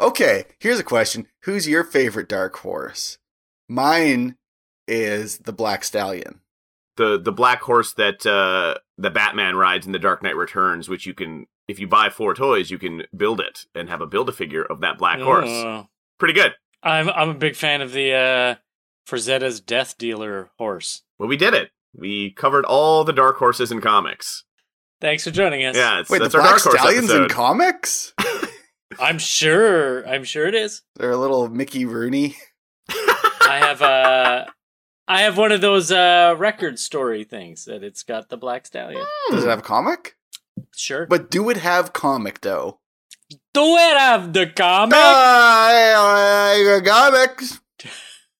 Okay, here's a question: Who's your favorite dark horse? Mine is the Black Stallion. The the black horse that uh, the Batman rides in The Dark Knight Returns, which you can, if you buy four toys, you can build it and have a build a figure of that black horse. Oh. Pretty good. I'm I'm a big fan of the uh Frazetta's Death Dealer horse. Well, we did it. We covered all the dark horses in comics. Thanks for joining us. Yeah, it's, Wait, the our Black dark horse Stallion's in comics? I'm sure. I'm sure it is. They're a little Mickey Rooney. I have uh I have one of those uh record story things that it's got the Black Stallion. Does it have a comic? Sure. But do it have comic though? Do it have the comic? Ah, comics.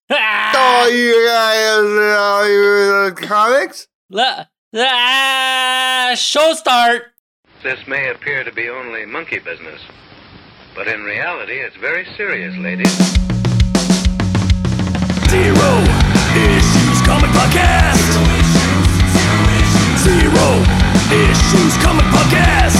Oh, you guys, uh, comics? La- la- show start. This may appear to be only monkey business, but in reality, it's very serious, ladies. Zero Issues Comic Podcast. Zero Issues Comic Podcast.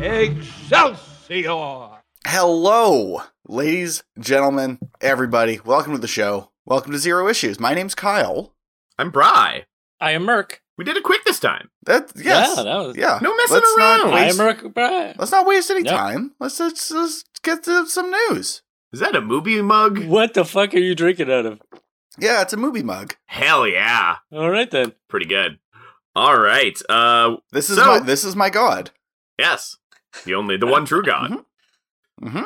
Excelsior! Hello, ladies, gentlemen, everybody. Welcome to the show. Welcome to Zero Issues. My name's Kyle. I'm Bry. I am Merc. We did it quick this time. That yes, Yeah, that was- yeah. No messing Let's not around. I am waste- Merc. Bri- Let's not waste any Yep. time. Let's, let's let's get to some news. Is that a movie mug? What the fuck are you drinking out of? Yeah, it's a movie mug. Hell yeah. All right then. Pretty good. All right. Uh This is So- my this is my god. yes. The only the one true god. hmm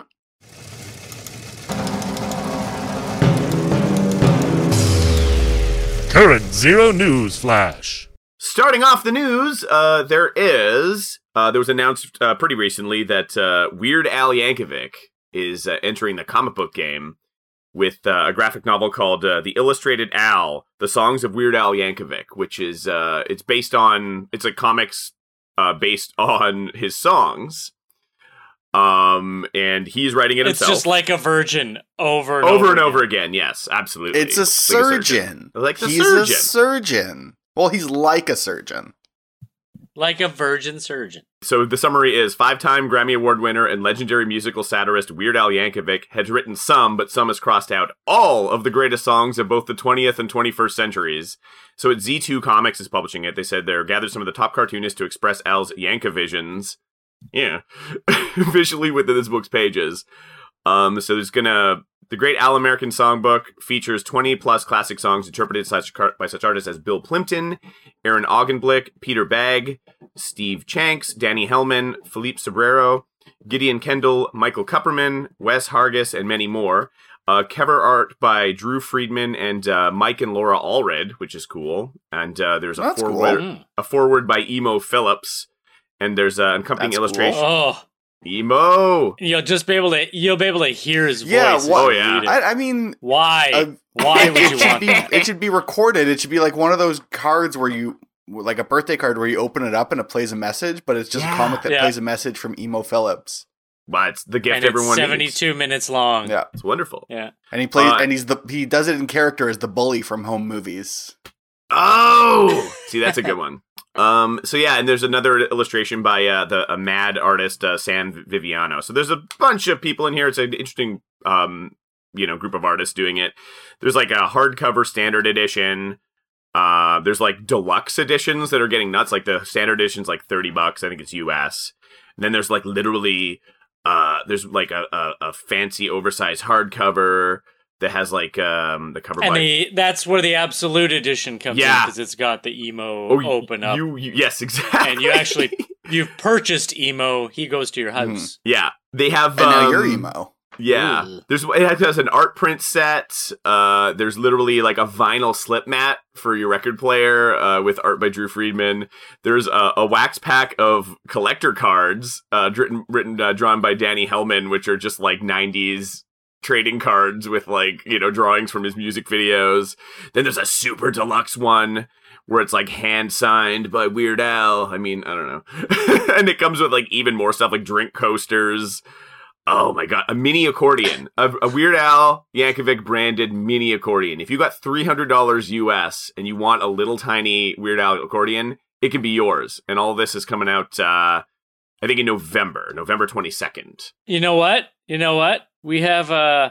Current Zero News Flash. Starting off the news, uh, there is uh, there was announced uh, pretty recently that uh, Weird Al Yankovic is uh, entering the comic book game with uh, a graphic novel called The Illustrated Al: The Songs of Weird Al Yankovic, which is uh, it's based on it's a comics uh, based on his songs. Um, and he's writing it It's himself just like a virgin over and over over, and again. over again. Yes, absolutely. It's a Like surgeon. Like the he's surgeon. a surgeon. Well, he's like a surgeon. Like a virgin surgeon. So the summary is five-time Grammy Award winner and legendary musical satirist Weird Al Yankovic has written some, but some has crossed out all of the greatest songs of both the 20th and 21st centuries. So it's Z2 Comics is publishing it. They said they're gathered some of the top cartoonists to express Al's Yankovisions. Yeah, visually within this book's pages. Um, so there's gonna the Great All American Songbook features 20 plus classic songs interpreted such by such artists as Bill Plympton, Aaron Augenblick, Peter Bagge, Steve Chanks, Danny Hellman, Philippe Sobrero, Gideon Kendall, Michael Kupperman, Wes Hargis, and many more. Uh, cover art by Drew Friedman and uh, Mike and Laura Allred, which is cool. And uh, there's a That's cool. forward, Mm. a forward by Emo Philips, and there's uh, an accompanying That's cool. illustration. Oh, Emo. you'll just be able to you'll be able to hear his Yeah, voice. what- Oh, yeah. I, I mean, Why? uh, Why would it you should want be that? it should be recorded. It should be like one of those cards where you like a birthday card where you open it up and it plays a message, but it's just Yeah. a comic that Yeah. plays a message from Emo Philips. But it's the gift and it's everyone needs. 72 minutes long. Yeah, It's wonderful. Yeah. and he plays Uh, and he's the he does it in character as the bully from Home Movies. Oh, see, that's a good one. Um, so yeah, and there's another illustration by uh, the a mad artist uh, Sam Viviano. So there's a bunch of people in here. It's an interesting, um, you know, group of artists doing it. There's like a hardcover standard edition. Uh, there's like deluxe editions that are getting nuts. Like the standard edition's like thirty bucks. I think it's US. And then there's like literally, uh, there's like a, a, a fancy oversized hardcover that has like um the cover And by the that's where the absolute edition comes in Yeah. because it's got the emo Oh, open up. You, you yes, exactly. and you actually you've purchased emo. He goes to your house. yeah, they have. And now you're um, emo. Yeah, Ooh. there's it has an art print set. Uh, there's literally like a vinyl slip mat for your record player uh, with art by Drew Friedman. There's a, a wax pack of collector cards uh, written, written uh, drawn by Danny Hellman, which are just like '90s trading cards with like you know drawings from his music videos. Then there's a super deluxe one where it's like hand signed by Weird Al. I mean, I don't know. and it comes with like even more stuff like drink coasters. Oh my god, a mini accordion, a, a Weird Al Yankovic branded mini accordion. If you got three hundred dollars US and you want a little tiny Weird Al accordion, it can be yours. And all this is coming out, uh, I think in November, November twenty second. You know what? You know what? We have uh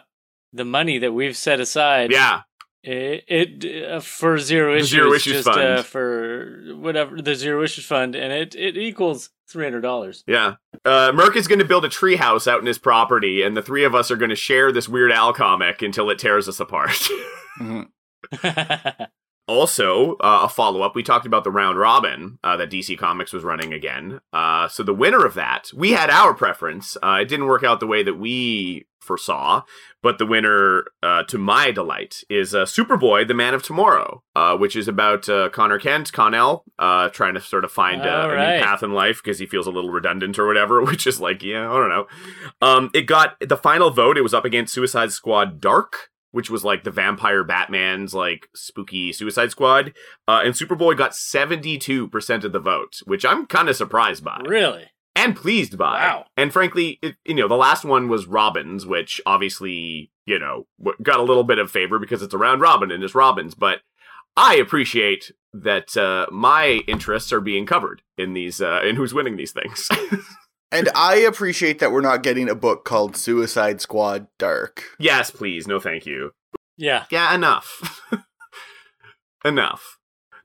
the money that we've set aside. Yeah, It, it uh, for zero The issues, Zero Issues just Fund. Uh, for whatever the zero issues fund, and it it equals three hundred dollars. yeah. Uh, Merc is going to build a treehouse out in his property, and the three of us are going to share this Weird Al comic until it tears us apart. Mhm. Also, uh, a follow up, we talked about the round robin uh, that DC Comics was running again. Uh, so, the winner of that, we had our preference. Uh, it didn't work out the way that we foresaw, but the winner, uh, to my delight, is uh, Superboy, the Man of Tomorrow, uh, which is about uh, Conner Kent, Connell, uh, trying to sort of find a, All a new path in life because he feels a little redundant or whatever, which is like, yeah, I don't know. Um, it got the final vote, it was up against Suicide Squad Dark which was like the vampire Batman's like spooky Suicide Squad. Uh, and Superboy got 72% of the vote, which I'm kind of surprised by really? and pleased by. Wow. And frankly, it, you know, the last one was Robins, which obviously, you know, got a little bit of favor because it's around Robin and it's Robins, but I appreciate that uh, my interests are being covered in these, uh, in who's winning these things. And I appreciate that we're not getting a book called Suicide Squad Dark. yes, please. No, thank you. Yeah. Yeah, enough. enough.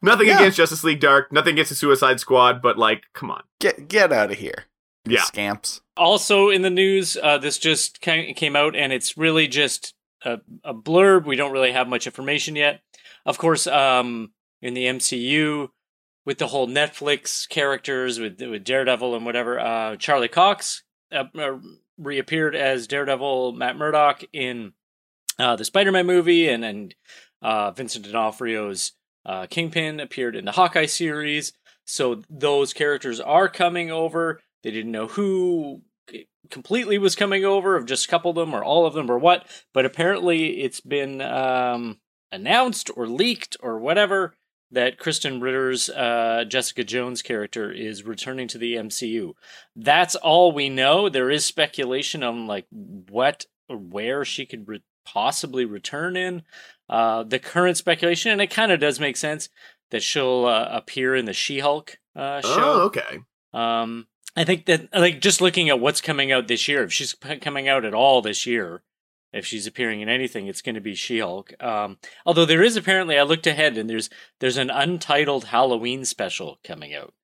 Nothing Yeah. against Justice League Dark, nothing against the Suicide Squad, but like, come on. Get get out of here. Yeah. Scamps. Also in the news, uh, this just ca- came out, and it's really just a, a blurb. We don't really have much information yet. Of course, um, in the MCU, with the whole Netflix characters with with Daredevil and whatever, uh, Charlie Cox uh, uh, reappeared as Daredevil, Matt Murdock in uh, the Spider-Man movie, and and uh, Vincent D'Onofrio's uh, Kingpin appeared in the Hawkeye series. So those characters are coming over. They didn't know who completely was coming over, of just a couple of them or all of them or what. But apparently, it's been um, announced or leaked or whatever that Krysten Ritter's uh, Jessica Jones character is returning to the MCU. That's all we know. There is speculation on like what or where she could re- possibly return in. Uh, the current speculation, and it kind of does make sense that she'll uh, appear in the She-Hulk uh, show. Oh, okay. Um, I think that like just looking at what's coming out this year, if she's coming out at all this year, if she's appearing in anything, it's going to be She-Hulk. Um, although there is apparently, I looked ahead and there's there's an untitled Halloween special coming out,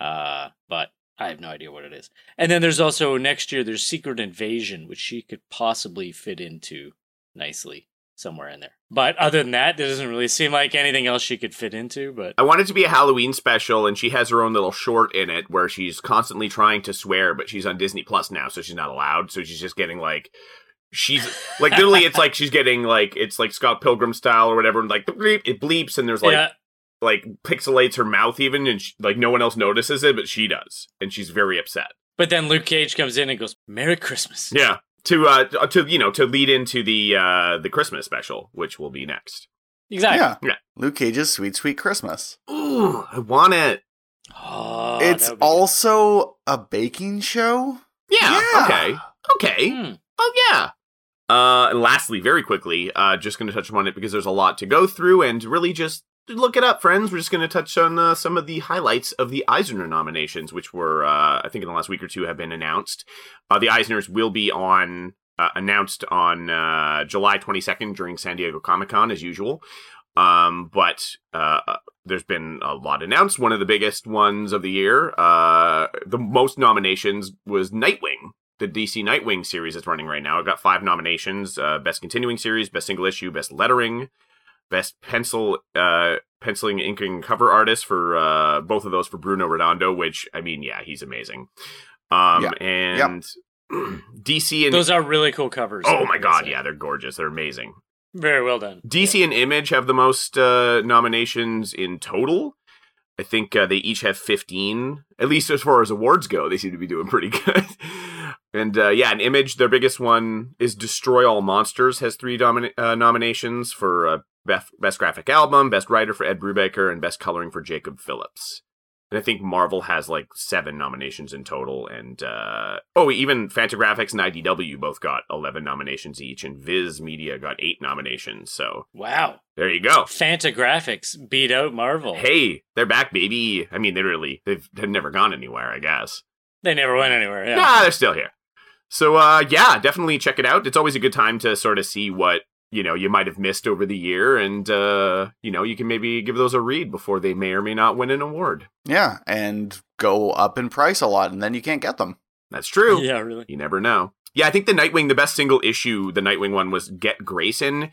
uh, but I have no idea what it is. And then there's also next year there's Secret Invasion, which she could possibly fit into nicely somewhere in there. But other than that, there doesn't really seem like anything else she could fit into. But I want it to be a Halloween special, and she has her own little short in it where she's constantly trying to swear, but she's on Disney Plus now, so she's not allowed. So she's just getting like, she's like literally, it's like she's getting like it's like Scott Pilgrim style or whatever, and like bleep, it bleeps, and there's like yeah, like pixelates her mouth even, and she, like no one else notices it, but she does, and she's very upset. but then Luke Cage comes in and goes, "Merry Christmas." Yeah. To uh to you know to lead into the uh the Christmas special, which will be next. exactly. Yeah. Yeah. Luke Cage's Sweet Sweet Christmas. Ooh, I want it. Oh, it's be also a baking show. Yeah. Yeah. Okay. Okay. good. Hmm. Oh yeah. Uh, and lastly, very quickly, uh, just going to touch on it because there's a lot to go through, and really just look it up, friends. We're just going to touch on uh, some of the highlights of the Eisner nominations, which were, uh, I think, in the last week or two, have been announced. Uh, the Eisners will be on uh, announced on uh, July 22nd during San Diego Comic Con, as usual. Um, but uh, there's been a lot announced. One of the biggest ones of the year, the most nominations was Nightwing the DC Nightwing series that's running right now. It got five nominations: uh, best continuing series, best single issue, best lettering, best pencil, uh, penciling, inking, cover artist for uh, both of those for Bruno Redondo. Which I mean, yeah, he's amazing. Um, Yeah. and DC and Those are really cool covers. oh my god, say. yeah, they're gorgeous. They're amazing. very well done. DC and Image have the most uh, nominations in total. I think uh, they each have 15. At least as far as awards go, they seem to be doing pretty good. And uh, yeah, an Image, their biggest one is Destroy All Monsters, has three uh, nominations for uh, best, best graphic album, best writer for Ed Brubaker, and best coloring for Jacob Phillips. And I think Marvel has like seven nominations in total. And uh, oh, even Fantagraphics and IDW both got 11 nominations each. And Viz Media got eight nominations. So Wow. there you go. Fantagraphics beat out Marvel. Hey, they're back, baby. I mean, they really, they've, they've never gone anywhere, I guess. They never went anywhere. Yeah. Nah, they're still here. So, uh, yeah, definitely check it out. It's always a good time to sort of see what you know you might have missed over the year, and uh, you know you can maybe give those a read before they may or may not win an award. Yeah, and go up in price a lot, and then you can't get them. That's true. Yeah, really. You never know. Yeah, I think the Nightwing, the best single issue, the Nightwing one was Get Grayson,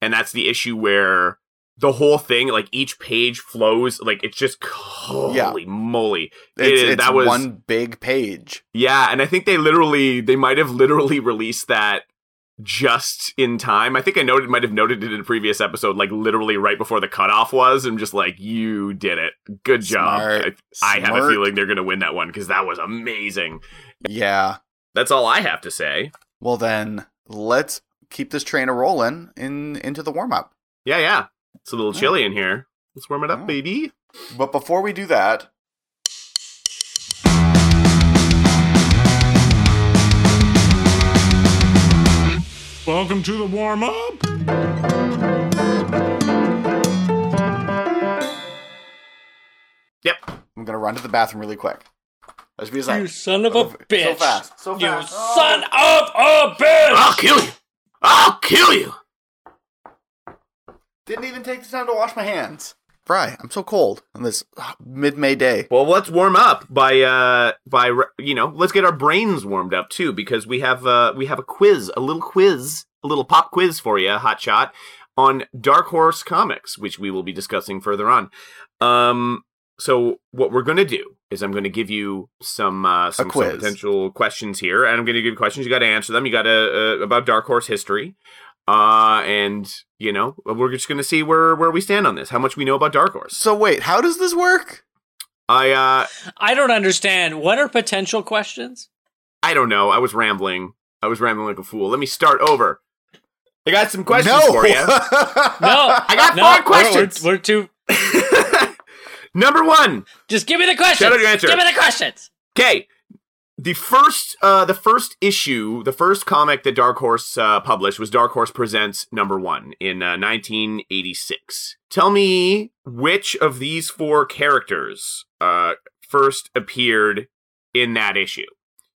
and that's the issue where the whole thing, like each page flows, like it's just holy Yeah. moly. It's, It- it's that was one big page. Yeah, and I think they literally they might have literally released that just in time. I think I noted might have noted it in a previous episode, like literally right before the cutoff was, I'm just like you did it, good job. Smart. I, I have a feeling they're gonna win that one because that was amazing. Yeah. That's all I have to say. Well, then let's keep this train a rolling in into the warm up. Yeah, yeah. It's a little Yeah. chilly in here. Let's warm it up, Oh. baby. But before we do that, Welcome to the warm up. Yep. I'm gonna run to the bathroom really quick. Just because I You son of a so bitch. So fast, so You fast. Oh. son of a bitch. I'll kill you. I'll kill you. Didn't even take the time to wash my hands. Fry, I'm so cold on this mid May day. Well, let's warm up by uh by you know let's get our brains warmed up too because we have uh we have a quiz, a little quiz, a little pop quiz for you, hot shot on Dark Horse Comics, which we will be discussing further on. Um, so what we're gonna do is I'm gonna give you some uh, some, some potential questions here, and I'm gonna give you questions. You got to answer them. You got to uh, about Dark Horse history. Uh, and you know, we're just gonna see where where we stand on this, how much we know about Dark Horse. So wait, how does this work? I uh, I don't understand. What are potential questions? I don't know. I was rambling. I was rambling like a fool. Let me start over. I got some questions no. for you. No, I got no, four questions. We're, we're too. Number one. Just give me the questions. Shout out your answer. Give me the questions. Okay. The first, uh, the first issue, the first comic that Dark Horse uh, published was Dark Horse Presents number one in uh, 1986. Tell me which of these four characters uh, first appeared in that issue,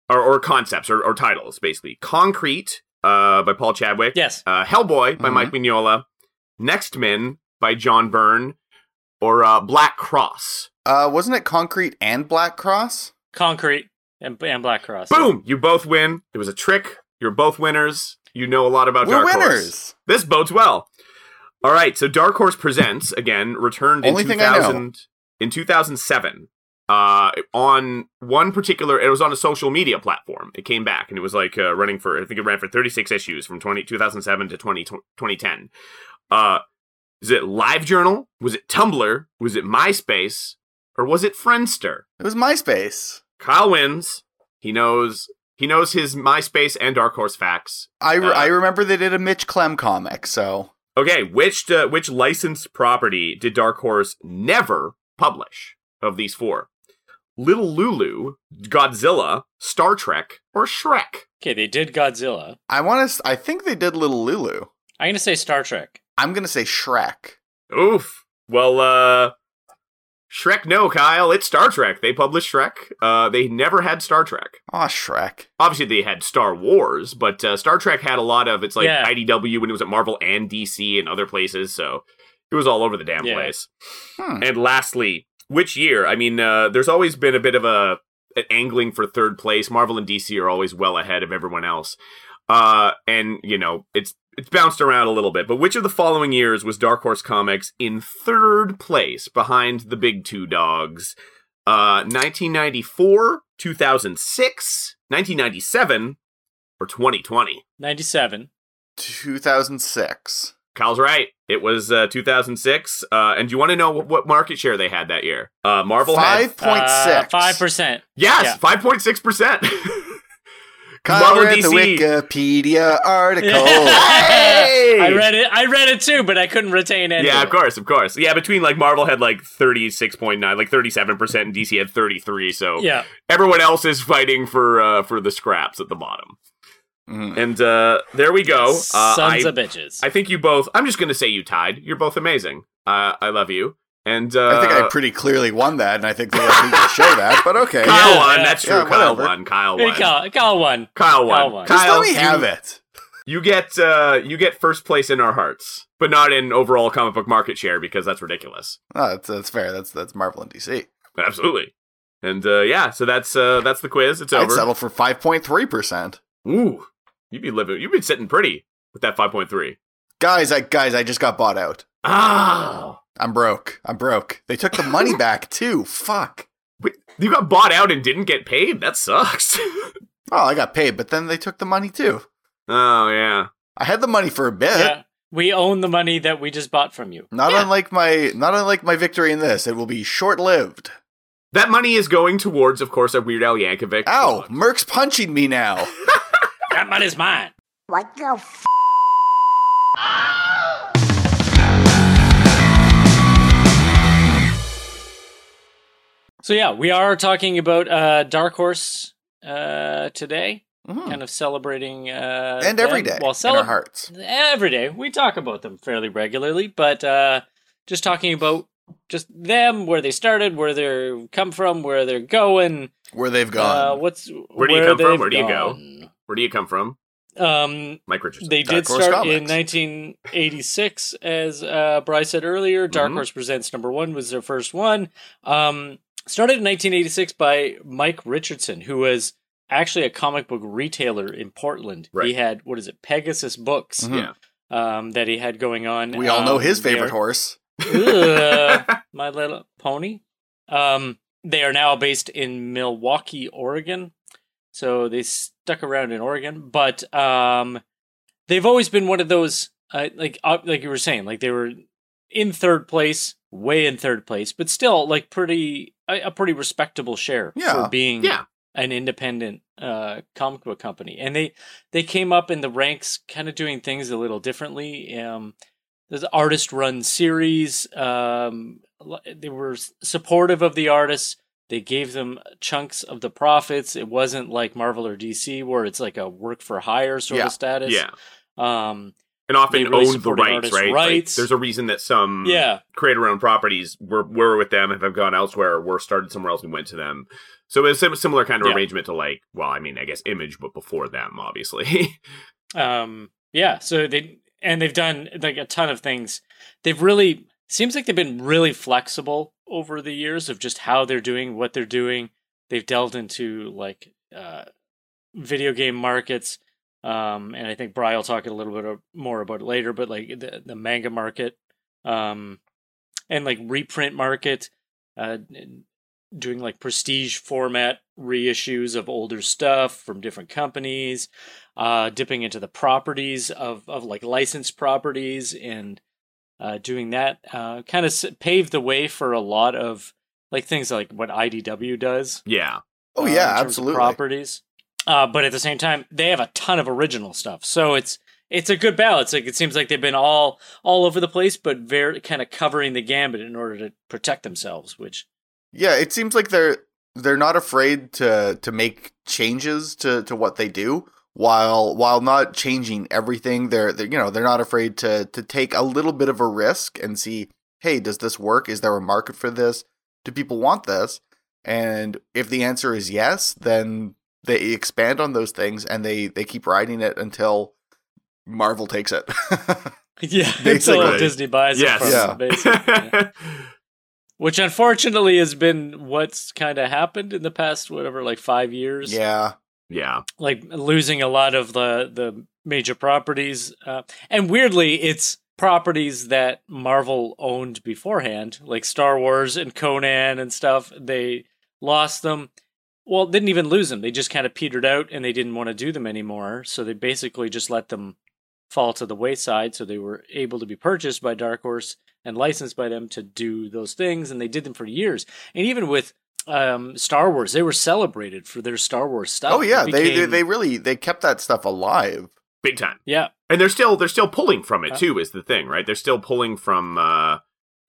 or, or concepts, or, or titles, basically. Concrete uh, by Paul Chadwick. Yes. uh, Hellboy by Mhm. Mike Mignola, Next Men by John Byrne, or uh, Black Cross. uh, wasn't it Concrete and Black Cross? Concrete and, and Black Cross. Boom! You both win. It was a trick. You're both winners. You know a lot about We're Dark winners. Horse. This bodes well. All right, so Dark Horse Presents again returned Only in thing 2000 in 2007. Uh, on one particular, it was on a social media platform. It came back and it was like uh, running for, I think it ran for 36 issues from 20, 2007 to 20, 2010. Uh, is it LiveJournal? Was it Tumblr? Was it MySpace? Or was it Friendster? It was MySpace. Kyle wins. He knows he knows his MySpace and Dark Horse facts. I, re- Uh, I remember they did a Mitch Clem comic, so Okay, which uh, which licensed property did Dark Horse never publish of these four? Little Lulu, Godzilla, Star Trek, or Shrek? Okay, they did Godzilla. I want to. I think they did Little Lulu. I'm gonna say Star Trek. I'm gonna say Shrek. Oof. Well, uh Shrek no, Kyle. It's Star Trek. They published Shrek. Uh they never had Star Trek. Oh, Shrek. obviously they had Star Wars, but uh, Star Trek had a lot of it's like Yeah. IDW when it was at Marvel and DC and other places, so it was all over the damn Yeah. place. Hmm. And lastly, which year? I mean, uh, there's always been a bit of a an angling for third place. Marvel and DC are always well ahead of everyone else, uh, and you know it's it's bounced around a little bit. But which of the following years was Dark Horse Comics in third place behind the big two dogs? Uh, 1994, 2006, 1997, or 2020? Ninety-seven. 2006. Kyle's right. It was uh, 2006. Uh, and do you want to know what, what market share they had that year? Uh, Marvel had Five point six. Five percent. Yes, Yeah. five point six percent. Kyle Marvel read the Wikipedia article. Hey! I read it. I read it too, but I couldn't retain it. Yeah, of of course, of course. Yeah, between like Marvel had like thirty six point nine, like thirty seven percent, and DC had thirty three. So Yeah. everyone else is fighting for uh, for the scraps at the bottom. Mhm. And uh, there we go. Uh, Sons I, of bitches. I think you both. I'm just gonna say you tied. You're both amazing. Uh, I love you. And uh, I think I pretty clearly won that, and I think they let me show that. But okay, Kyle Yeah, won. yeah. That's true. Yeah, Kyle whatever. won. Kyle Hey, won. Kyle, Kyle won. Kyle won. Kyle won. just let me you- have it. You get uh, you get first place in our hearts, but not in overall comic book market share because that's ridiculous. Oh, that's that's fair. That's that's Marvel and DC. Absolutely. And uh, yeah, so that's uh, that's the quiz. It's over. I'd settle for five point three percent. Ooh, you'd be living. You've been sitting pretty with that five point three. Guys, I guys, I just got bought out. Ah, I'm broke. I'm broke. They took the money back too. Fuck. Wait, you got bought out and didn't get paid. That sucks. Oh, I got paid, but then they took the money too. oh yeah. I had the money for a bit. Yeah. We own the money that we just bought from you. Not Yeah. unlike my not unlike my victory in this. It will be short lived. That money is going towards, of course, a Weird Al Yankovic. Ow, book. Merc's punching me now. That money's mine. What the f? So yeah, we are talking about uh, Dark Horse uh, today, Mhm. kind of celebrating uh, And every them. day Well, in our hearts. every day we talk about them fairly regularly, but uh, just talking about just them, where they started, where they're come from, where they're going. Where they've Uh, gone. what's Where do you come from? Where do you go? Where do you come from, Um, Mike Richardson? They Dark did Horse start in 1986, as uh, Bryce said earlier. Dark Mhm. Horse Presents number one was their first one. Um, started in 1986 by Mike Richardson, who was actually a comic book retailer in Portland. Right. He had what is it, Pegasus Books, Mhm. Yeah. um, that he had going on. We all know Um, his favorite they're- horse. Ugh, My Little Pony. Um, they are now based in Milwaukie, Oregon. So they stuck around in Oregon, but um, they've always been one of those uh, like uh, like you were saying, like they were in third place, way in third place, but still like pretty a, a pretty respectable share Yeah. for being Yeah. an independent uh, comic book company, and they they came up in the ranks, kind of doing things a little differently. Um, there's artist run series. Um, they were supportive of the artists. They gave them chunks of the profits. It wasn't like Marvel or DC where it's like a work for hire sort Yeah. of status. Yeah. Um. And often really owned the rights, right? Like, there's a reason that some Yeah. creator-owned properties were were with them, and have gone elsewhere, or were started somewhere else and went to them. So it's a similar kind of Yeah. arrangement to like, well, I mean, I guess Image, but before them, obviously. Um. Yeah. So they and they've done like a ton of things. They've really seems like they've been really flexible over the years of just how they're doing what they're doing. They've delved into like uh, video game markets. Um, and I think Bry will talk a little bit more about it later, but like the, the manga market, um, and like reprint market, uh, doing like prestige format reissues of older stuff from different companies, uh, dipping into the properties of, of like licensed properties and uh, doing that uh, kind of paved the way for a lot of like things like what IDW does. yeah. Oh uh, in yeah, terms of absolutely. properties. Uh, but at the same time, they have a ton of original stuff, so it's it's a good balance. Like it seems like they've been all all over the place, but very kind of covering the gambit in order to protect themselves. Which Yeah, it seems like they're they're not afraid to to make changes to to what they do while while not changing everything. They're, they're you know they're not afraid to to take a little bit of a risk and see, hey, does this work? Is there a market for this? Do people want this? And if the answer is yes, then they expand on those things and they they keep riding it until Marvel takes it. yeah, Basically. until Disney buys Yes. it from Yeah. basically. Yeah. Which unfortunately has been what's kind of happened in the past whatever like five years. yeah, yeah. like losing a lot of the the major properties uh, and weirdly it's properties that marvel owned beforehand like star wars and conan and stuff they lost them well didn't even lose them they just kind of petered out and they didn't want to do them anymore so they basically just let them fall to the wayside so they were able to be purchased by dark horse and licensed by them to do those things and they did them for years and even with um, Star Wars. They were celebrated for their Star Wars stuff. Oh yeah, It they, they they really they kept that stuff alive. Big time. yeah and they're still they're still pulling from it Uh, too is the thing right they're still pulling from uh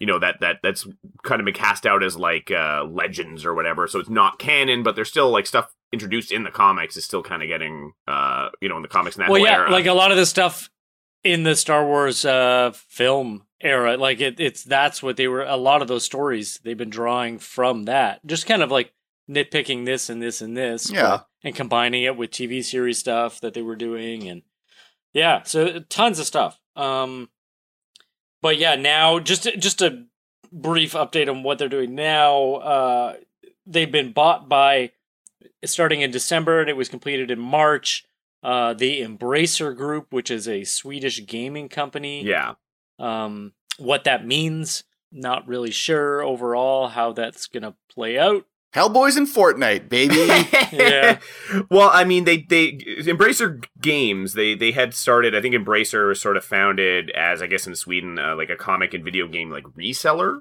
you know that that that's kind of been cast out as like uh legends or whatever so it's not canon but there's still like stuff introduced in the comics is still kind of getting uh you know in the comics in that well yeah era. like a lot of the stuff in the star wars uh film era like it, it's that's what they were a lot of those stories they've been drawing from that just kind of like nitpicking this and this and this Yeah. but- and combining it with tv series stuff that they were doing and yeah so tons of stuff um but yeah now just just a brief update on what they're doing now uh they've been bought by starting in December and it was completed in March. Uh, the Embracer Group, which is a Swedish gaming company. yeah Um, what that means, not really sure overall how that's gonna play out. Hellboys and Fortnite, baby. Yeah. well, I mean, they they Embracer Games. They they had started. I think Embracer was sort of founded as, I guess, in Sweden, uh, like a comic and video game like reseller.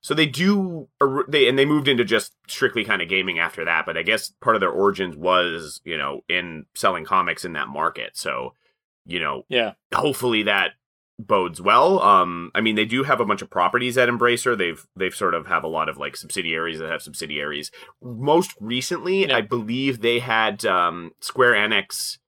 So they do they and they moved into just strictly kind of gaming after that. But I guess part of their origins was you know in selling comics in that market. So you know Yeah, hopefully that bodes well. Um, I mean, they do have a bunch of properties at Embracer. They've they've sort of have a lot of like subsidiaries that have subsidiaries. Most recently, Yeah. I believe they had um, Square Enix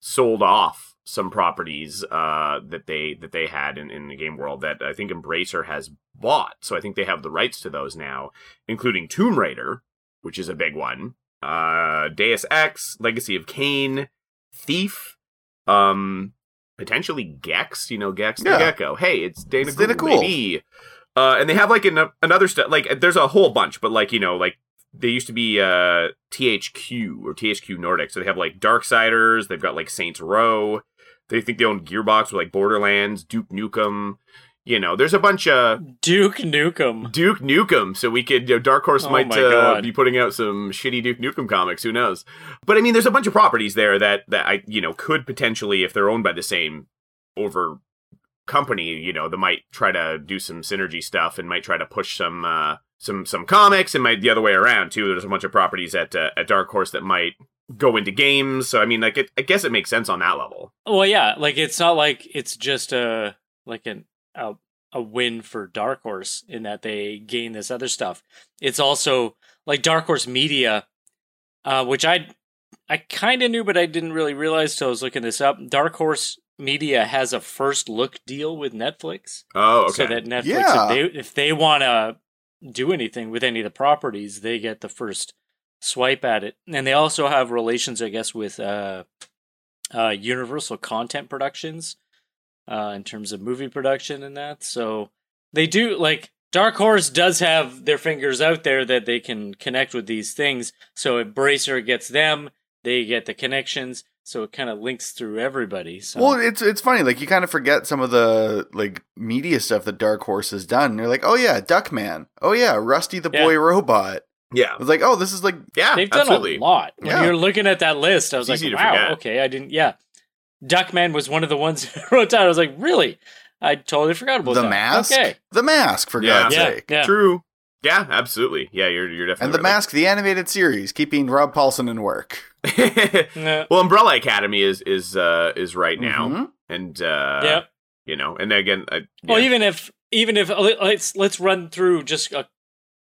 sold off some properties uh, that they that they had in, in the game world that I think Embracer has bought. So I think they have the rights to those now, including Tomb Raider, which is a big one. Uh, Deus Ex, Legacy of Kain, Thief, um, potentially Gex. You know, Gex the Gecko. Hey, it's Dana It's Dana Gould. baby. Uh, and they have like an, another stuff. Like there's a whole bunch, but like you know, like they used to be uh THQ or THQ Nordic. So they have like Darksiders. They've got like Saints Row. They think they own Gearbox with like Borderlands, Duke Nukem. You know, there's a bunch of Duke Nukem. Duke Nukem. So we could, you know, Dark Horse Oh might uh, be putting out some shitty Duke Nukem comics. Who knows? But I mean, there's a bunch of properties there that that I, you know, could potentially, if they're owned by the same over company, you know, that might try to do some synergy stuff and might try to push some uh, some some comics and might the other way around too. There's a bunch of properties at uh, at Dark Horse that might go into games. So I mean, like, it, I guess it makes sense on that level. Well, yeah, like it's not like it's just a like an a, a win for Dark Horse in that they gain this other stuff. It's also like Dark Horse Media, uh, which I I kind of knew, but I didn't really realize till I was looking this up. Dark Horse Media has a first look deal with Netflix, Oh, okay. so that Netflix, Yeah. if they if they want to do anything with any of the properties, they get the first swipe at it. And they also have relations, I guess, with uh, uh, Universal Content Productions uh, in terms of movie production and that. So they do like Dark Horse does have their fingers out there that they can connect with these things. So if Bracer gets them, they get the connections. So it kind of links through everybody. So Well, it's it's funny. Like you kind of forget some of the like media stuff that Dark Horse has done. You're like, oh yeah, Duckman. Oh yeah, Rusty the Yeah. Boy Robot. yeah, It's like, oh, this is like yeah, They've absolutely. done a lot. When Yeah. you're looking at that list, I was It's like, wow, forget. okay, I didn't, yeah. Duckman was one of the ones who wrote down. I was like, really? I totally forgot about the that. mask. Okay. The mask, for Yeah. God's Yeah, sake. yeah. True. Yeah, absolutely. Yeah, you're you're definitely And the right. mask, the animated series, keeping Rob Paulsen in work. Yeah. well, Umbrella Academy is is uh is right now, Mhm. and uh, Yep. you know, and again, uh, Well, yeah. even if even if let's let's run through just a,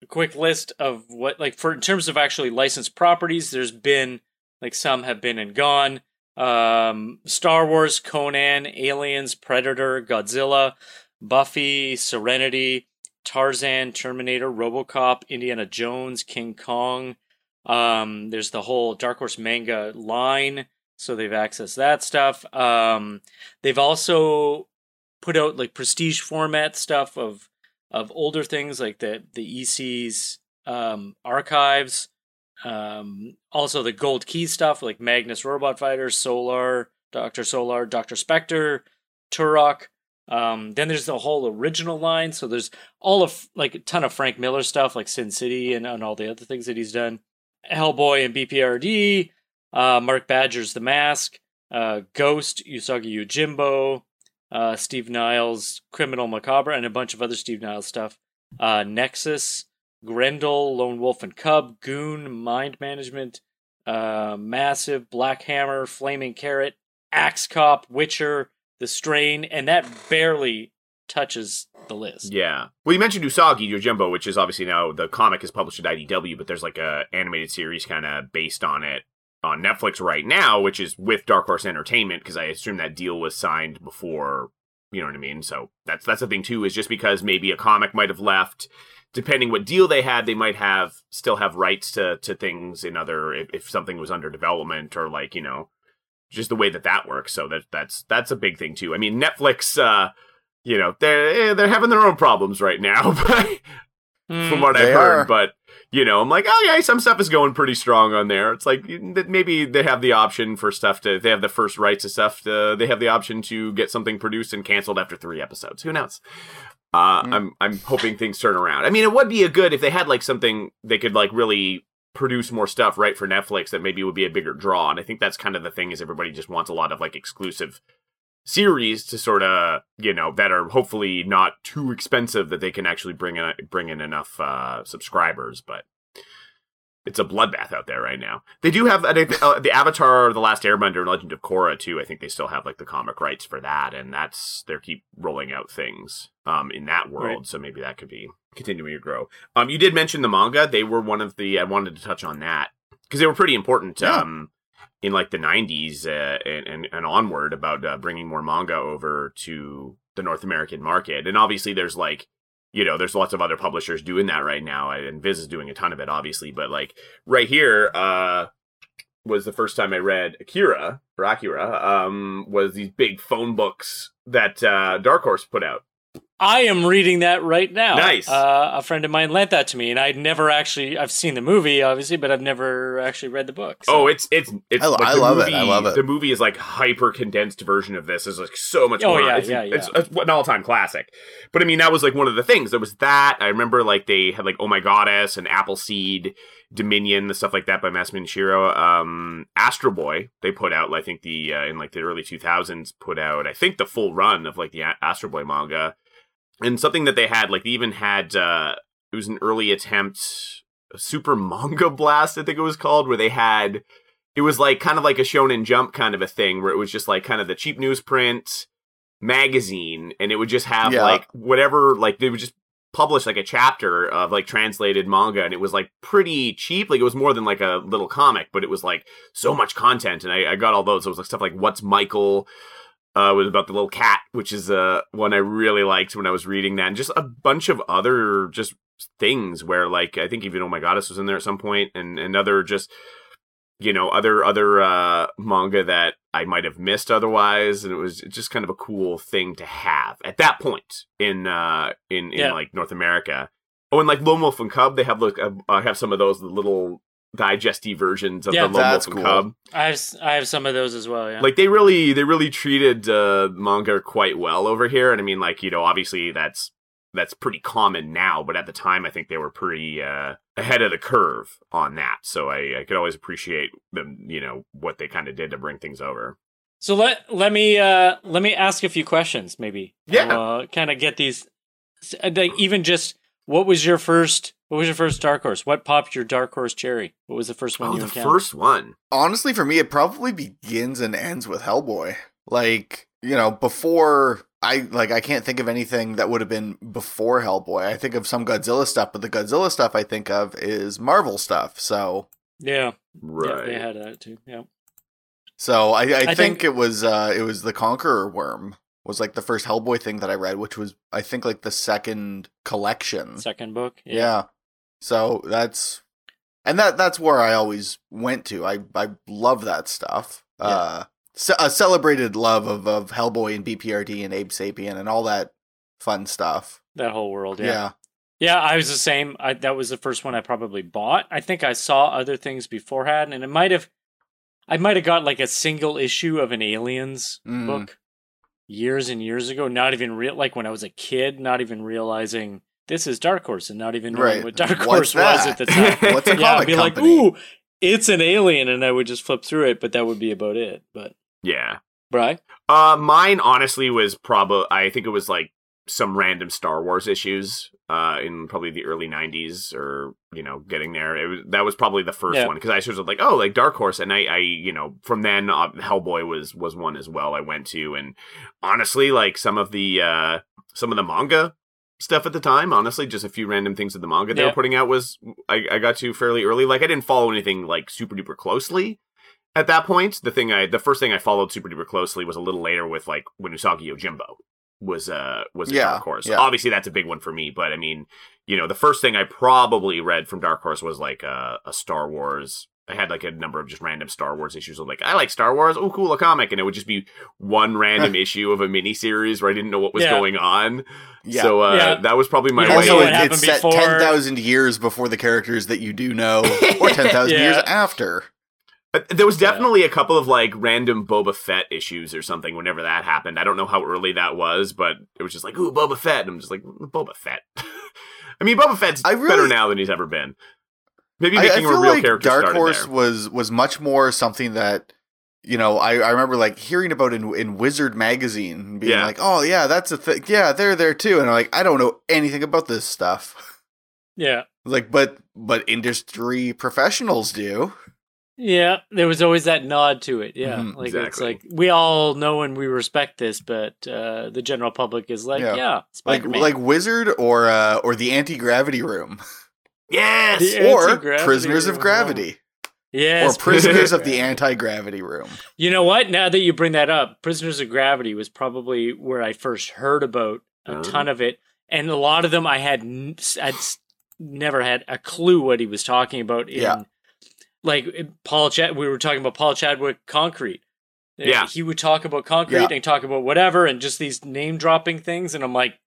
a quick list of what like for in terms of actually licensed properties. There's been like some have been and gone. Um, Star Wars, Conan, Aliens, Predator, Godzilla, Buffy, Serenity, Tarzan, Terminator, RoboCop, Indiana Jones, King Kong. Um, there's the whole Dark Horse manga line, so they've accessed that stuff. Um, they've also put out like prestige format stuff of of older things like the the EC's um, archives. Um, also the gold key stuff like Magnus Robot Fighter, Solar, Doctor Solar, Doctor Spektor, Turok. Um, then there's the whole original line. So there's all of like a ton of Frank Miller stuff like Sin City and, and all the other things that he's done. Hellboy and BPRD, uh, Mark Badger's The Mask, uh, Ghost, Usagi Yojimbo, uh, Steve Niles, Criminal Macabre, and a bunch of other Steve Niles stuff. Uh, Nexus, Grendel, Lone Wolf and Cub, Goon, Mind Management, uh, Massive, Black Hammer, Flaming Carrot, Axe Cop, Witcher, The Strain, and that barely touches the list. Yeah. Well, you mentioned Usagi Yojimbo, which is obviously now the comic is published at IDW, but there's like a animated series kind of based on it on Netflix right now, which is with Dark Horse Entertainment because I assume that deal was signed before. You know what I mean? So that's that's the thing too. Is just because maybe a comic might have left, depending what deal they had, they might have still have rights to to things in other if, if something was under development or like you know just the way that that works. So that that's that's a big thing too. I mean, Netflix. uh you know they're eh, they're having their own problems right now but from what I've heard. are. But you know, I'm like, oh yeah, some stuff is going pretty strong on there. It's like that maybe they have the option for stuff to they have the first rights to stuff. To, they have the option to get something produced and canceled after three episodes. Who knows? Uh, Mm. I'm I'm hoping things turn around. I mean, it would be a good if they had like something they could like really produce more stuff right for Netflix that maybe would be a bigger draw. And I think that's kind of the thing is everybody just wants a lot of like exclusive series to sort of you know that are hopefully not too expensive that they can actually bring in bring in enough uh, subscribers. But it's a bloodbath out there right now. They do have uh, the Avatar, The Last Airbender, and Legend of Korra too. I think they still have like the comic rights for that, and that's they keep rolling out things um in that world. Right. So maybe that could be continuing to grow. Um, you did mention the manga. They were one of the I wanted to touch on that because they were pretty important. Yeah. Um, in like the 90s uh, and, and, and onward about uh, bringing more manga over to the North American market. And obviously, there's like, you know, there's lots of other publishers doing that right now. And Viz is doing a ton of it, obviously. But like right here, uh, was the first time I read Akira or Akira, um, was these big phone books that uh, Dark Horse put out. I am reading that right now. Nice. Uh, a friend of mine lent that to me, and I'd never actually. I've seen the movie, obviously, but I've never actually read the book. so- Oh, it's it's it's. I- like I the love it. movie, I love it. The movie is like hyper condensed version of this. Is like so much Oh, more. yeah, it's, yeah, yeah. It's, it's an all time classic. But I mean, that was like one of the things. There was that. I remember like they had like Oh My Goddess and Appleseed, Dominion, the stuff like that by Masamune Shirow. Um, Astro Boy they put out. I think the uh, in like the early two thousands put out. I think the full run of like the A- Astro Boy manga, and something that they had like they even had. uh It was an early attempt. Super Manga Blast, I think it was called, where they had it was like kind of like a Shonen Jump kind of a thing, where it was just like kind of the cheap newsprint magazine, and it would just have Yeah. like whatever, like they would just publish like a chapter of like translated manga, and it was like pretty cheap. Like it was more than like a little comic, but it was like so much content, and I, I got all those. It was like stuff like What's Michael. Uh, was about the little cat, which is uh, one I really liked when I was reading that, and just a bunch of other just things where like I think even Oh My Goddess was in there at some point, and and other just you know other other uh manga that I might have missed otherwise and it was just kind of a cool thing to have at that point in uh in in Yeah. like North America. Oh, and like Lone Wolf and Cub, they have like uh, uh, have some of those little digesty versions of Yeah, the Lone that's Wolf and cool. Cub. I have s- I have some of those as well. Yeah. Like they really they really treated uh manga quite well over here and I mean like you know obviously that's that's pretty common now but at the time I think they were pretty uh ahead of the curve on that so I I could always appreciate them you know what they kind of did to bring things over. So let let me uh let me ask a few questions, maybe. Yeah. Uh, kind of get these. uh, Like even just what was your first? What was your first dark horse? What popped your dark horse cherry? What was the first one Oh, you the encountered? first one. honestly for me it probably begins and ends with hellboy like you know before i like i can't think of anything that would have been before hellboy i think of some godzilla stuff but the godzilla stuff i think of is marvel stuff so Yeah, Right. yeah, they had that too. Yeah. so i, I, I think, think- it was uh it was the conqueror worm was like the first hellboy thing that i read which was i think like the second collection Second book. yeah. So that's and that that's where I always went to. I I love that stuff. Uh ce- a celebrated love of of Hellboy and BPRD and Abe Sapien and all that fun stuff. That whole world. Yeah. Yeah. Yeah, I was the same. I, that was the first one I probably bought. I think I saw other things beforehand, and it might have, I might have got like a single issue of an Aliens Mm. book years and years ago. Not even real, like when I was a kid, not even realizing this is Dark Horse, and not even knowing Right. what Dark What's Horse was at the time. What's a yeah, I'd comic be like, ooh, it's an alien, and I would just flip through it, but that would be about it. But Yeah. Bry, Uh, mine honestly was probably I think it was like some random Star Wars issues uh, in probably the early '90s, or you know, getting there. It was, that was probably the first Yeah. one because I was sort of like, oh, like Dark Horse, and I, I, you know, from then uh, Hellboy was was one as well. I went to, and honestly, like some of the uh, some of the manga stuff at the time, honestly, just a few random things of the manga they Yeah. were putting out was I, I got to fairly early. Like I didn't follow anything like super duper closely at that point. The thing I the first thing I followed super duper closely was a little later with like when Usagi Yojimbo was a was a Yeah, Dark Horse. yeah. Obviously that's a big one for me, but I mean, you know, the first thing I probably read from Dark Horse was like a, a Star Wars I had like a number of just random Star Wars issues of like, I like Star Wars, oh cool, a comic, and it would just be one random issue of a mini series where I didn't know what was Yeah. going on. Yeah. So uh, Yeah. that was probably my You don't way. also, it, it's set ten thousand years before the characters that you do know, or ten thousand Yeah. years after. There was definitely a couple of like random Boba Fett issues or something whenever that happened. I don't know how early that was, but it was just like, ooh, Boba Fett. And I'm just like, Boba Fett. I mean, Boba Fett's I really- better now than he's ever been. Maybe I, I making feel a real like character Dark Horse there. was was much more something that you know I, I remember like hearing about in in Wizard magazine being Yeah. like oh yeah that's a thing yeah they're there too and I'm like I don't know anything about this stuff Yeah. like but but industry professionals do Yeah, there was always that nod to it. Yeah, Mhm, like it's like we all know and we respect this, but uh, the general public is like, Yeah. yeah, like Spider-Man. like Wizard or uh or the anti gravity room Yes! The- or Anti-gravity Prisoners of. Gravity yes, or Prisoners of the anti gravity room You know what? Now that you bring that up, Prisoners of Gravity was probably where I first heard about a Oh. ton of it, and a lot of them I had n- I'd never had a clue what he was talking about. In, Yeah. Like Paul Chad, we were talking about Paul Chadwick Concrete. Yeah. he would talk about concrete Yeah. and talk about whatever, and just these name dropping things, and I'm like.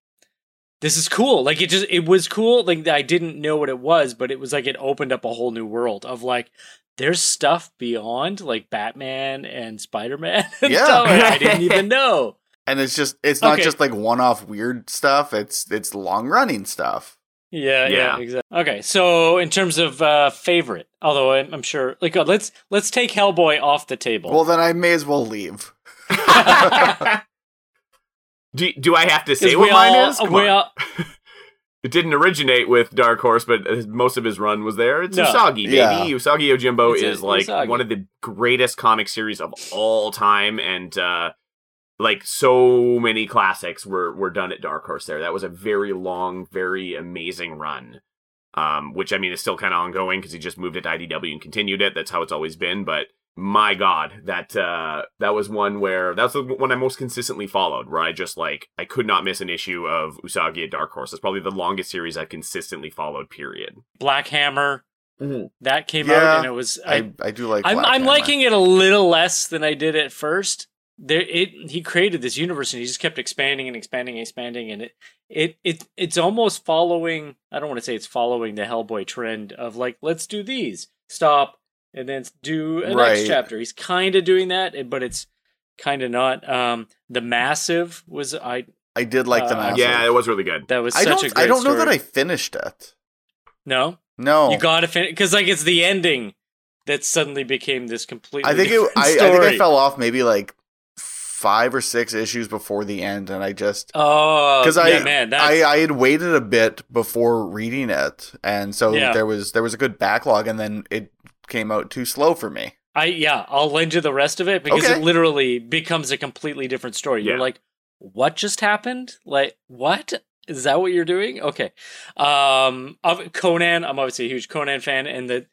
This is cool. Like it just it was cool. Like I didn't know what it was, but it was like it opened up a whole new world of like there's stuff beyond like Batman and Spider Man and Yeah. I didn't even know. and it's just it's not Okay. just like one off weird stuff it's it's long running stuff Yeah, yeah, Yeah. exactly. Okay, so in terms of uh favorite, although I'm, I'm sure, like, uh, let's let's take Hellboy off the table. well then I may as well leave do, do I have to say we what mine all- is? Come we on. all- It didn't originate with Dark Horse, but uh, most of his run was there. It's No. Usagi, baby. Yeah. Usagi Yojimbo It's a- is like Usagi. one of the greatest comic series of all time, and uh, like so many classics were were done at Dark Horse. There, that was a very long, very amazing run. Um, which I mean is still kind of ongoing because he just moved it to IDW and continued it. That's how it's always been. But my God, that uh, that was one where that's the one I most consistently followed. Where I just like I could not miss an issue of Usagi at Dark Horse. It's probably the longest series I've consistently followed. Period. Black Hammer that came Yeah, out, and it was I, I, I do like I'm I'm liking it a little less than I did at first. There, it he created this universe and he just kept expanding and expanding and expanding, and it it it it's almost following. I don't want to say it's following the Hellboy trend of like let's do these, stop, and then do a Right. next chapter. He's kind of doing that, but it's kind of not. Um, the Massive was I I did like the Uh, massive. Yeah, it was really good. that was I such don't. a great I don't know that. I finished it. no. No, You gotta finish because like it's the ending that suddenly became this completely. I think it. different I, I think I fell off maybe like five or six issues before the end, and I just Oh, because yeah, I, man, I I had waited a bit before reading it, and so Yeah. there was there was a good backlog, and then it came out too slow for me. I yeah, I'll lend you the rest of it because Okay. it literally becomes a completely different story. You're like, what just happened? Like, what is that? What you're doing? Okay. Um, of Conan, I'm obviously a huge Conan fan, and the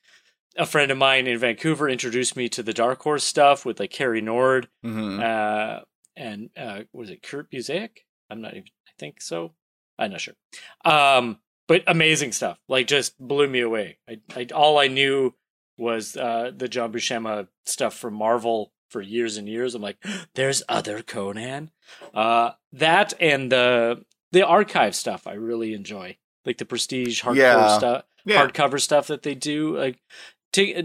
a friend of mine in Vancouver introduced me to the Dark Horse stuff with like Cary Nord, hmm uh, and uh, was it Kurt Busiek? I'm not even. I think so. I'm not sure. Um, but amazing stuff. Like just blew me away. I, I all I knew was uh, the John Buscema stuff from Marvel for years and years. I'm like, there's other Conan. Uh, that and the the archive stuff I really enjoy, like the prestige hardcore Yeah. stuff, Yeah. hardcover stuff that they do, like take uh,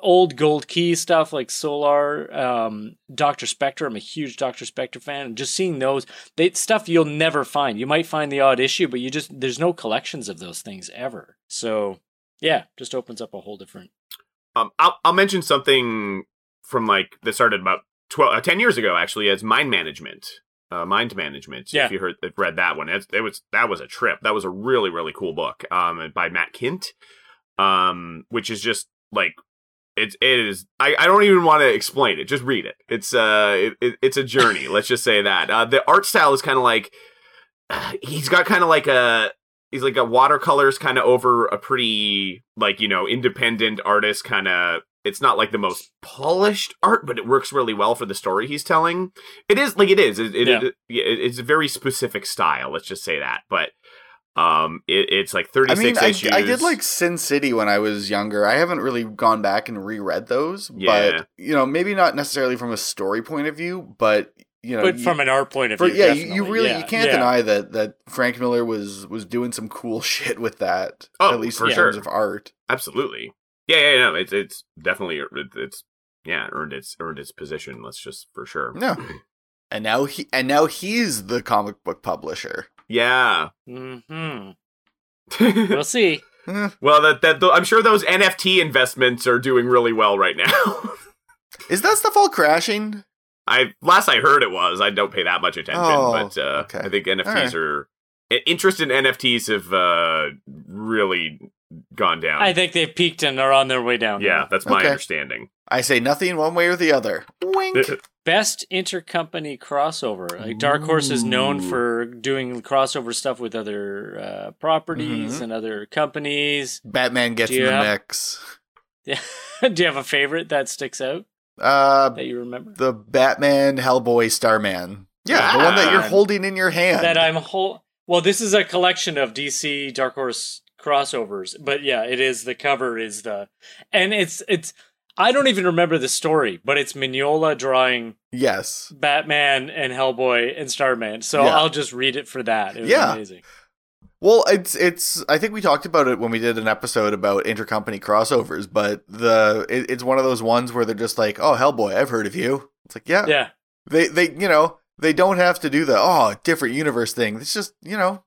old gold key stuff like Solar, um, Doctor Spektor. I'm a huge Doctor Spektor fan, and just seeing those they stuff you'll never find. You might find the odd issue, but you just there's no collections of those things ever. So yeah, just opens up a whole different. Um, I'll I'll mention something from like that started about 12, uh, 10 years ago actually as mind management. uh, Mind Management. Yeah. If you heard, if read that one, it's, it was that was a trip. That was a really really cool book. Um, by Matt Kindt. Um, which is just like it's it is. I, I don't even want to explain it. Just read it. It's uh, it, it, it's a journey. let's just say that. Uh, the art style is kind of like he's got kind of like a he's like a watercolors kind of over a pretty like you know independent artist kind of it's not like the most polished art but it works really well for the story he's telling it is like it is it, it, Yeah. it- it- it's a very specific style let's just say that but um it, it's like I 36 mean, I, issues I did like Sin City when I was younger. I haven't really gone back and reread those, Yeah. but you know, maybe not necessarily from a story point of view, but you know, but you- from an art point of for, view, yeah, you, you really Yeah, you can't yeah. deny that that Frank Miller was was doing some cool shit with that. Oh, at least for in sure. terms of art. absolutely yeah yeah no it's it's definitely it's yeah earned its earned its position let's just for sure No. And now he and now he's the comic book publisher. Yeah hmm We'll see. Eh, Well, that that I'm sure those NFT investments are doing really well right now. Is that stuff all crashing? I last I heard it was. I don't pay that much attention, Oh, but uh, okay. I think NFTs Alright. are i- interest in NFTs have uh, really gone down. I think they've peaked and are on their way down. yeah, now. that's my Okay. understanding. I say nothing one way or the other. Wink. Best intercompany crossover. Like Dark Horse is known for doing crossover stuff with other uh, properties Mhm. and other companies. Batman gets Do in the have- mix. Do you have a favorite that sticks out Uh, that you remember? the Batman, Hellboy, Starman. Yeah, the one that you're holding in your hand. that I'm whole. Well, this is a collection of DC Dark Horse crossovers, but yeah, it is the cover is the, and it's it's. I don't even remember the story, but it's Mignola drawing yes. Batman and Hellboy and Starman. So Yeah. I'll just read it for that. It was Yeah. amazing. Well, it's it's. I think we talked about it when we did an episode about intercompany crossovers, but the it, it's one of those ones where they're just like, "Oh, Hellboy, I've heard of you." It's like, yeah, Yeah. they they you know they don't have to do the oh different universe thing. It's just you know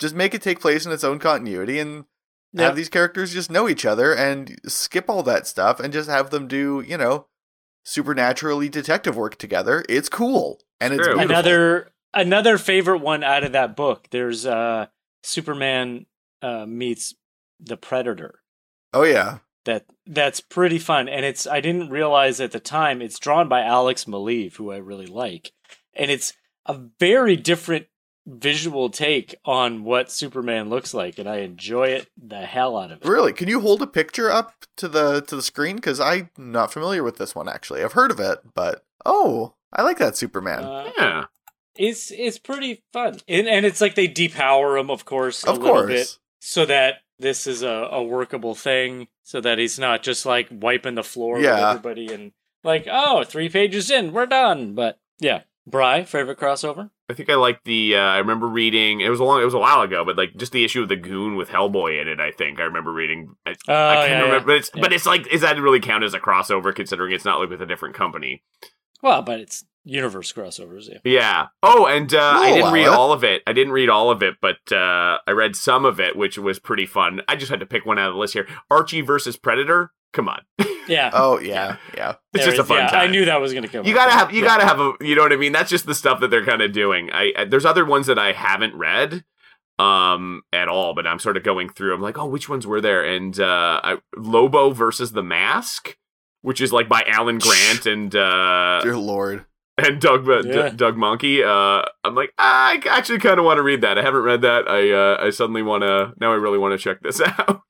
just make it take place in its own continuity and Yeah. have these characters just know each other and skip all that stuff and just have them do you know supernaturally detective work together. It's cool and it's True. Another another favorite one out of that book. There's uh Superman uh meets the Predator. oh yeah that that's pretty fun and it's i didn't realize at the time it's drawn by alex maleev who i really like and it's a very different visual take on what superman looks like and i enjoy it the hell out of it Really? Can you hold a picture up to the to the screen? Because I'm not familiar with this one actually. I've heard of it, but oh, I like that Superman. uh, Yeah, it's it's pretty fun and, and it's like they depower him of course a of course. bit so that this is a, a workable thing so that he's not just like wiping the floor with Yeah. everybody and like oh three pages in we're done but yeah bry favorite crossover I think I like the. Uh, I remember reading. It was a long. It was a while ago, but like just the issue of the Goon with Hellboy in it. I think I remember reading. I, Oh, I can't yeah, remember, yeah. but it's Yeah. but it's like is that really count as a crossover considering it's not like with a different company? Well, but it's universe crossovers, yeah. Yeah. Oh, and uh, I didn't read it. all of it. I didn't read all of it, but uh, I read some of it, which was pretty fun. I just had to pick one out of the list here. Archie versus Predator. Come on, Yeah. Oh yeah, yeah. it's There just a fun yeah, time. I knew that was going to come. You gotta have you Yeah. gotta have a you know what I mean. That's just the stuff that they're kind of doing. I, I there's other ones that I haven't read um at all, but I'm sort of going through. I'm like, oh, which ones were there? And uh, I, Lobo versus the Mask, which is like by Alan Grant and uh Dear Lord. and Doug uh, D- Doug Mahnke. Uh, I'm like, I actually kind of want to read that. I haven't read that. I uh, I suddenly want to now. I really want to check this out.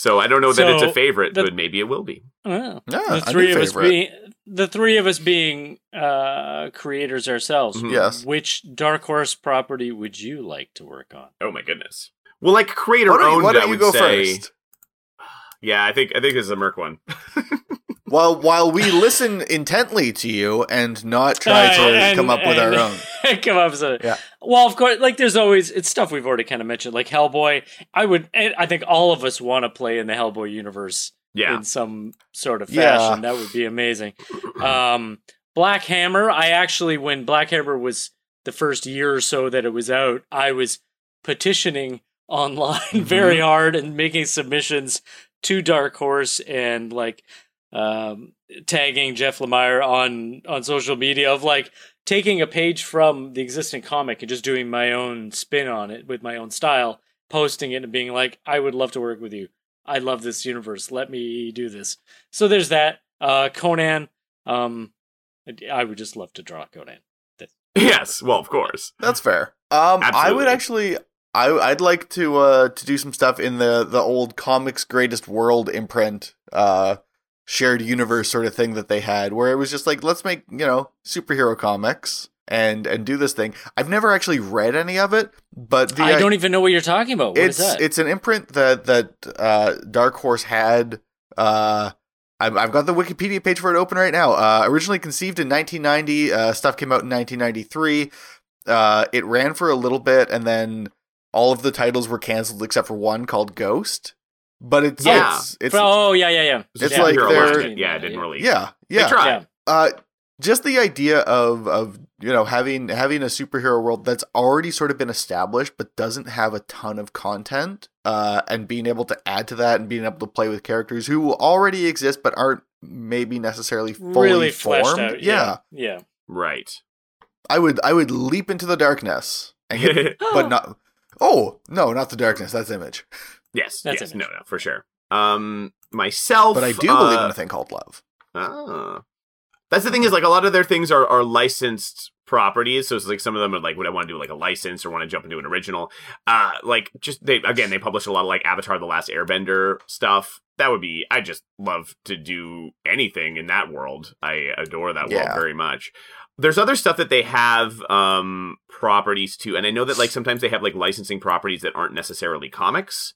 So I don't know that it's a favorite, the- but maybe it will be. Oh. Yeah, the three new of us being the three of us being uh, creators ourselves. Mhm. Yes. Which Dark Horse property would you like to work on? Oh my goodness. Well, like creator Why don't, you- owned, why don't you would go say. first? Yeah, I think I think this is a Merc one. While while we listen intently to you and not try Uh, to and- come up with our own. come up with a Yeah. Well, of course, like there's always it's stuff we've already kind of mentioned, like Hellboy. I would, I think all of us want to play in the Hellboy universe Yeah. in some sort of Yeah. fashion. That would be amazing. Um, Black Hammer. I actually, when Black Hammer was the first year or so that it was out, I was petitioning online very hard and making submissions to Dark Horse and like um, tagging Jeff Lemire on on social media of like taking a page from the existing comic and just doing my own spin on it with my own style, posting it and being like, "I would love to work with you. I love this universe. Let me do this." So there's that. Uh, Conan. Um, I would just love to draw Conan. Yes, well, of course. That's fair. Um, I would actually, I I'd like to uh to do some stuff in the the old comics greatest world imprint, uh, shared universe sort of thing that they had, where it was just like let's make you know superhero comics and and do this thing. I've never actually read any of it, but the I don't even know what you're talking about. What is it's that? it's an imprint that that uh, Dark Horse had. Uh, I've, I've got the Wikipedia page for it open right now. Uh, originally conceived in 1990, uh, stuff came out in 1993. Uh, it ran for a little bit, and then all of the titles were canceled except for one called Ghost. But it's Yeah. it's, it's oh yeah, yeah, yeah. It's yeah, like they're- Market. yeah, it didn't really. yeah They yeah tried. Yeah. uh, just the idea of of you know having having a superhero world that's already sort of been established but doesn't have a ton of content uh, and being able to add to that and being able to play with characters who already exist but aren't maybe necessarily fully really formed out. yeah. Yeah, Right. i would i would leap into the darkness and get, but not oh no not the darkness that's image yes. That's yes. it. No, no, for sure. Um, myself. but i do believe uh, in a thing called love Ah. That's the thing is like a lot of their things are, are licensed properties. So it's like some of them are like, would I want to do like a license or want to jump into an original? Uh, like just they, again, they publish a lot of like Avatar, The Last Airbender stuff. That would be, I just love to do anything in that world. I adore that Yeah. world very much. There's other stuff that they have, um, properties too. And I know that like sometimes they have like licensing properties that aren't necessarily comics.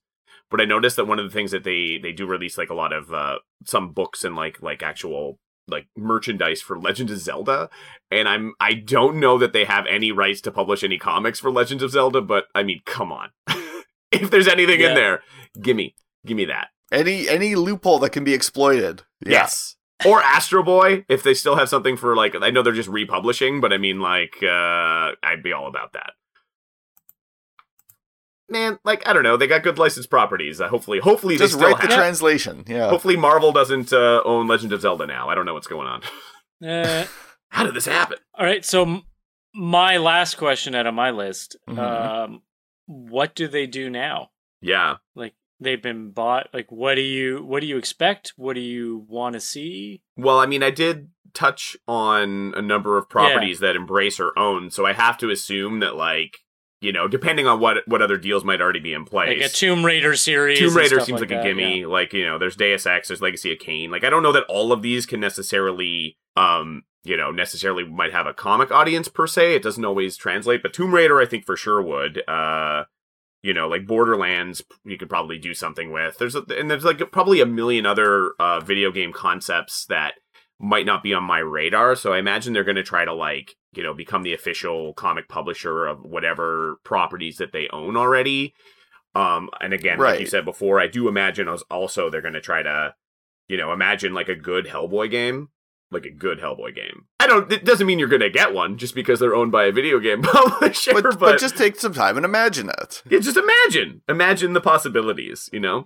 But I noticed that one of the things that they, they do release like a lot of, uh, some books and like, like actual like merchandise for Legend of Zelda, and I'm I don't know that they have any rights to publish any comics for Legends of Zelda, but I mean, come on. if there's anything in there, gimme, gimme that. any any loophole that can be exploited yeah. Yes. Or Astro Boy, if they still have something for like I know they're just republishing, but I mean like uh I'd be all about that. Man, like I don't know, they got good licensed properties. Uh, hopefully, hopefully just they still write the have. translation yeah Hopefully, Marvel doesn't uh, own Legend of Zelda now. I don't know what's going on. Uh, How did this happen? all right. So my last question out of my list: Mhm. um, What do they do now? Yeah. Like they've been bought. Like what do you what do you expect? What do you want to see? Well, I mean, I did touch on a number of properties that embrace Embracer owns, so I have to assume that, like, you know, depending on what what other deals might already be in place. Like a Tomb Raider series. Tomb Raider seems like, that, a gimme. yeah. Like, you know, there's Deus Ex, there's Legacy of Kain. Like, I don't know that all of these can necessarily, um, you know, necessarily might have a comic audience per se. It doesn't always translate, but Tomb Raider, I think for sure would. Uh, you know, like Borderlands, you could probably do something with. There's a, and there's like probably a million other uh, video game concepts that might not be on my radar. So I imagine they're going to try to like, you know, become the official comic publisher of whatever properties that they own already. Um, and again, like you said before, I do imagine also they're going to try to, you know, imagine like a good Hellboy game, like a good Hellboy game. I don't. It doesn't mean you're going to get one just because they're owned by a video game publisher. but, but, but just take some time and imagine it yeah, just imagine, imagine the possibilities. You know,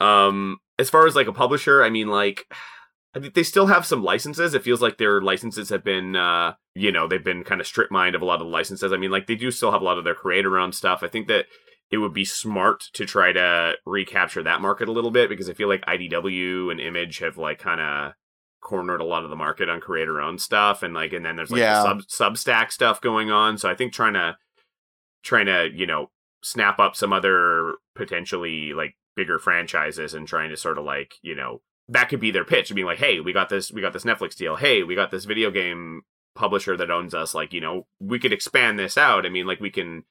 um, as far as like a publisher, I mean, like, I think they still have some licenses. It feels like their licenses have been, uh, you know, they've been kind of strip mined of a lot of the licenses. I mean, like, they do still have a lot of their creator owned stuff. I think that it would be smart to try to recapture that market a little bit because I feel like IDW and Image have like kind of cornered a lot of the market on creator owned stuff and like and then there's like Yeah. the sub substack stuff going on. So i think trying to trying to you know snap up some other potentially like bigger franchises and trying to sort of like you know that could be their pitch. Being like hey we got this we got this netflix deal. Hey we got this video game publisher that owns us. Like you know we could expand this out. I mean like we can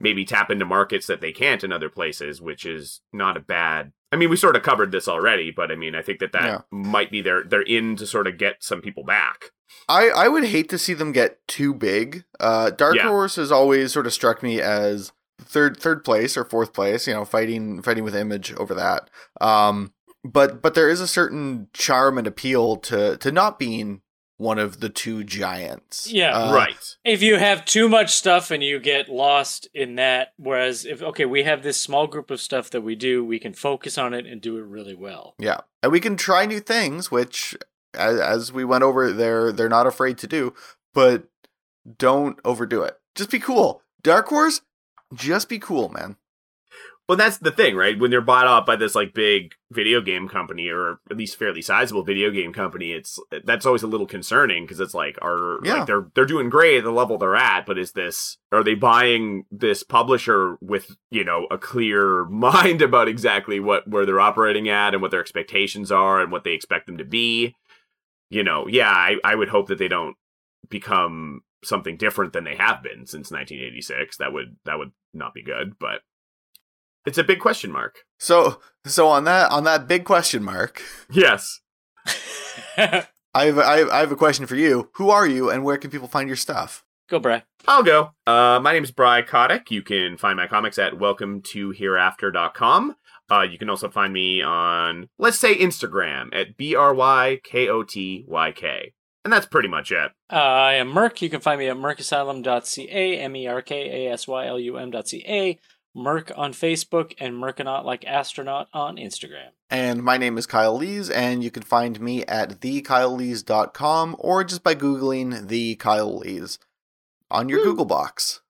maybe tap into markets that they can't in other places which is not a bad i mean we sort of covered this already but i mean i think that that Yeah. might be their they're in to sort of get some people back I, I would hate to see them get too big. Uh, Dark Yeah. Horse has always sort of struck me as third third place or fourth place. You know, fighting fighting with Image over that. Um, but but there is a certain charm and appeal to to not being one of the two giants. Yeah. Uh, right. if you have too much stuff and you get lost in that whereas if okay we have this small group of stuff that we do we can focus on it and do it really well Yeah, and we can try new things, which, as, as we went over, they're they're not afraid to do, but don't overdo it. Just be cool. Dark Horse, just be cool, man. Well, that's the thing, right? When they're bought up by this like big video game company, or at least fairly sizable video game company, it's that's always a little concerning because it's like, are Yeah. like they're they're doing great at the level they're at, but is this are they buying this publisher with you know a clear mind about exactly what where they're operating at and what their expectations are and what they expect them to be? You know, yeah, I I would hope that they don't become something different than they have been since 1986. That would that would not be good, but it's a big question mark. So so on that on that big question mark, Yes. I have I have, I have a question for you. Who are you, and where can people find your stuff? go Bry. I'll go. Uh, my name is Bry Kotyk. You can find my comics at welcome to hereafter.com. Uh, you can also find me on, let's say, Instagram at B R Y K O T Y K. And that's pretty much it. Uh, I am Merc. You can find me at mercasylum.ca, M E R K A S Y L U M.ca, Merc on Facebook, and Merconaut like astronaut on Instagram. And my name is Kyle Lees, and you can find me at thekylelees.com or just by Googling the Kyle Lees on your Woo. Google box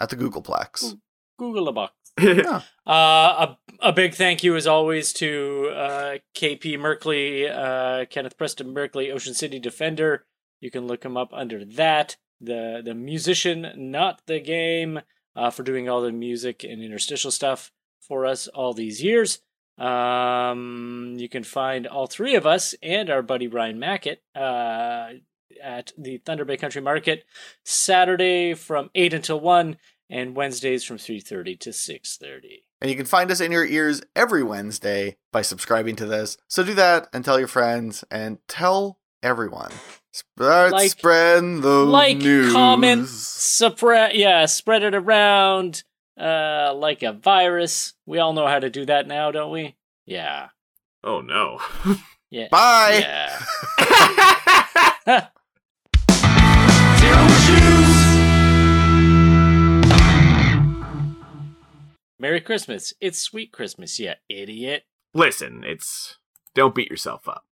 at the Googleplex. Google a box. Yeah. Uh, a, a big thank you, as always, to uh, KP Merkley, uh, Kenneth Preston Merkley, Ocean City Defender. You can look him up under that. The the musician, not the game, uh, for doing all the music and interstitial stuff for us all these years. Um, you can find all three of us and our buddy Brian Mackett uh, at the Thunder Bay Country Market Saturday from eight until one, and Wednesdays from three thirty to six thirty. And you can find us in your ears every Wednesday by subscribing to this. So do that and tell your friends and tell everyone. Start Like- spreading the like, news. comment, spread, yeah, spread it around, uh, like a virus. We all know how to do that now, don't we? Yeah, oh, no. yeah. Bye. Yeah. Zero issues. Merry Christmas! It's sweet Christmas, you idiot. Listen, it's. Don't beat yourself up.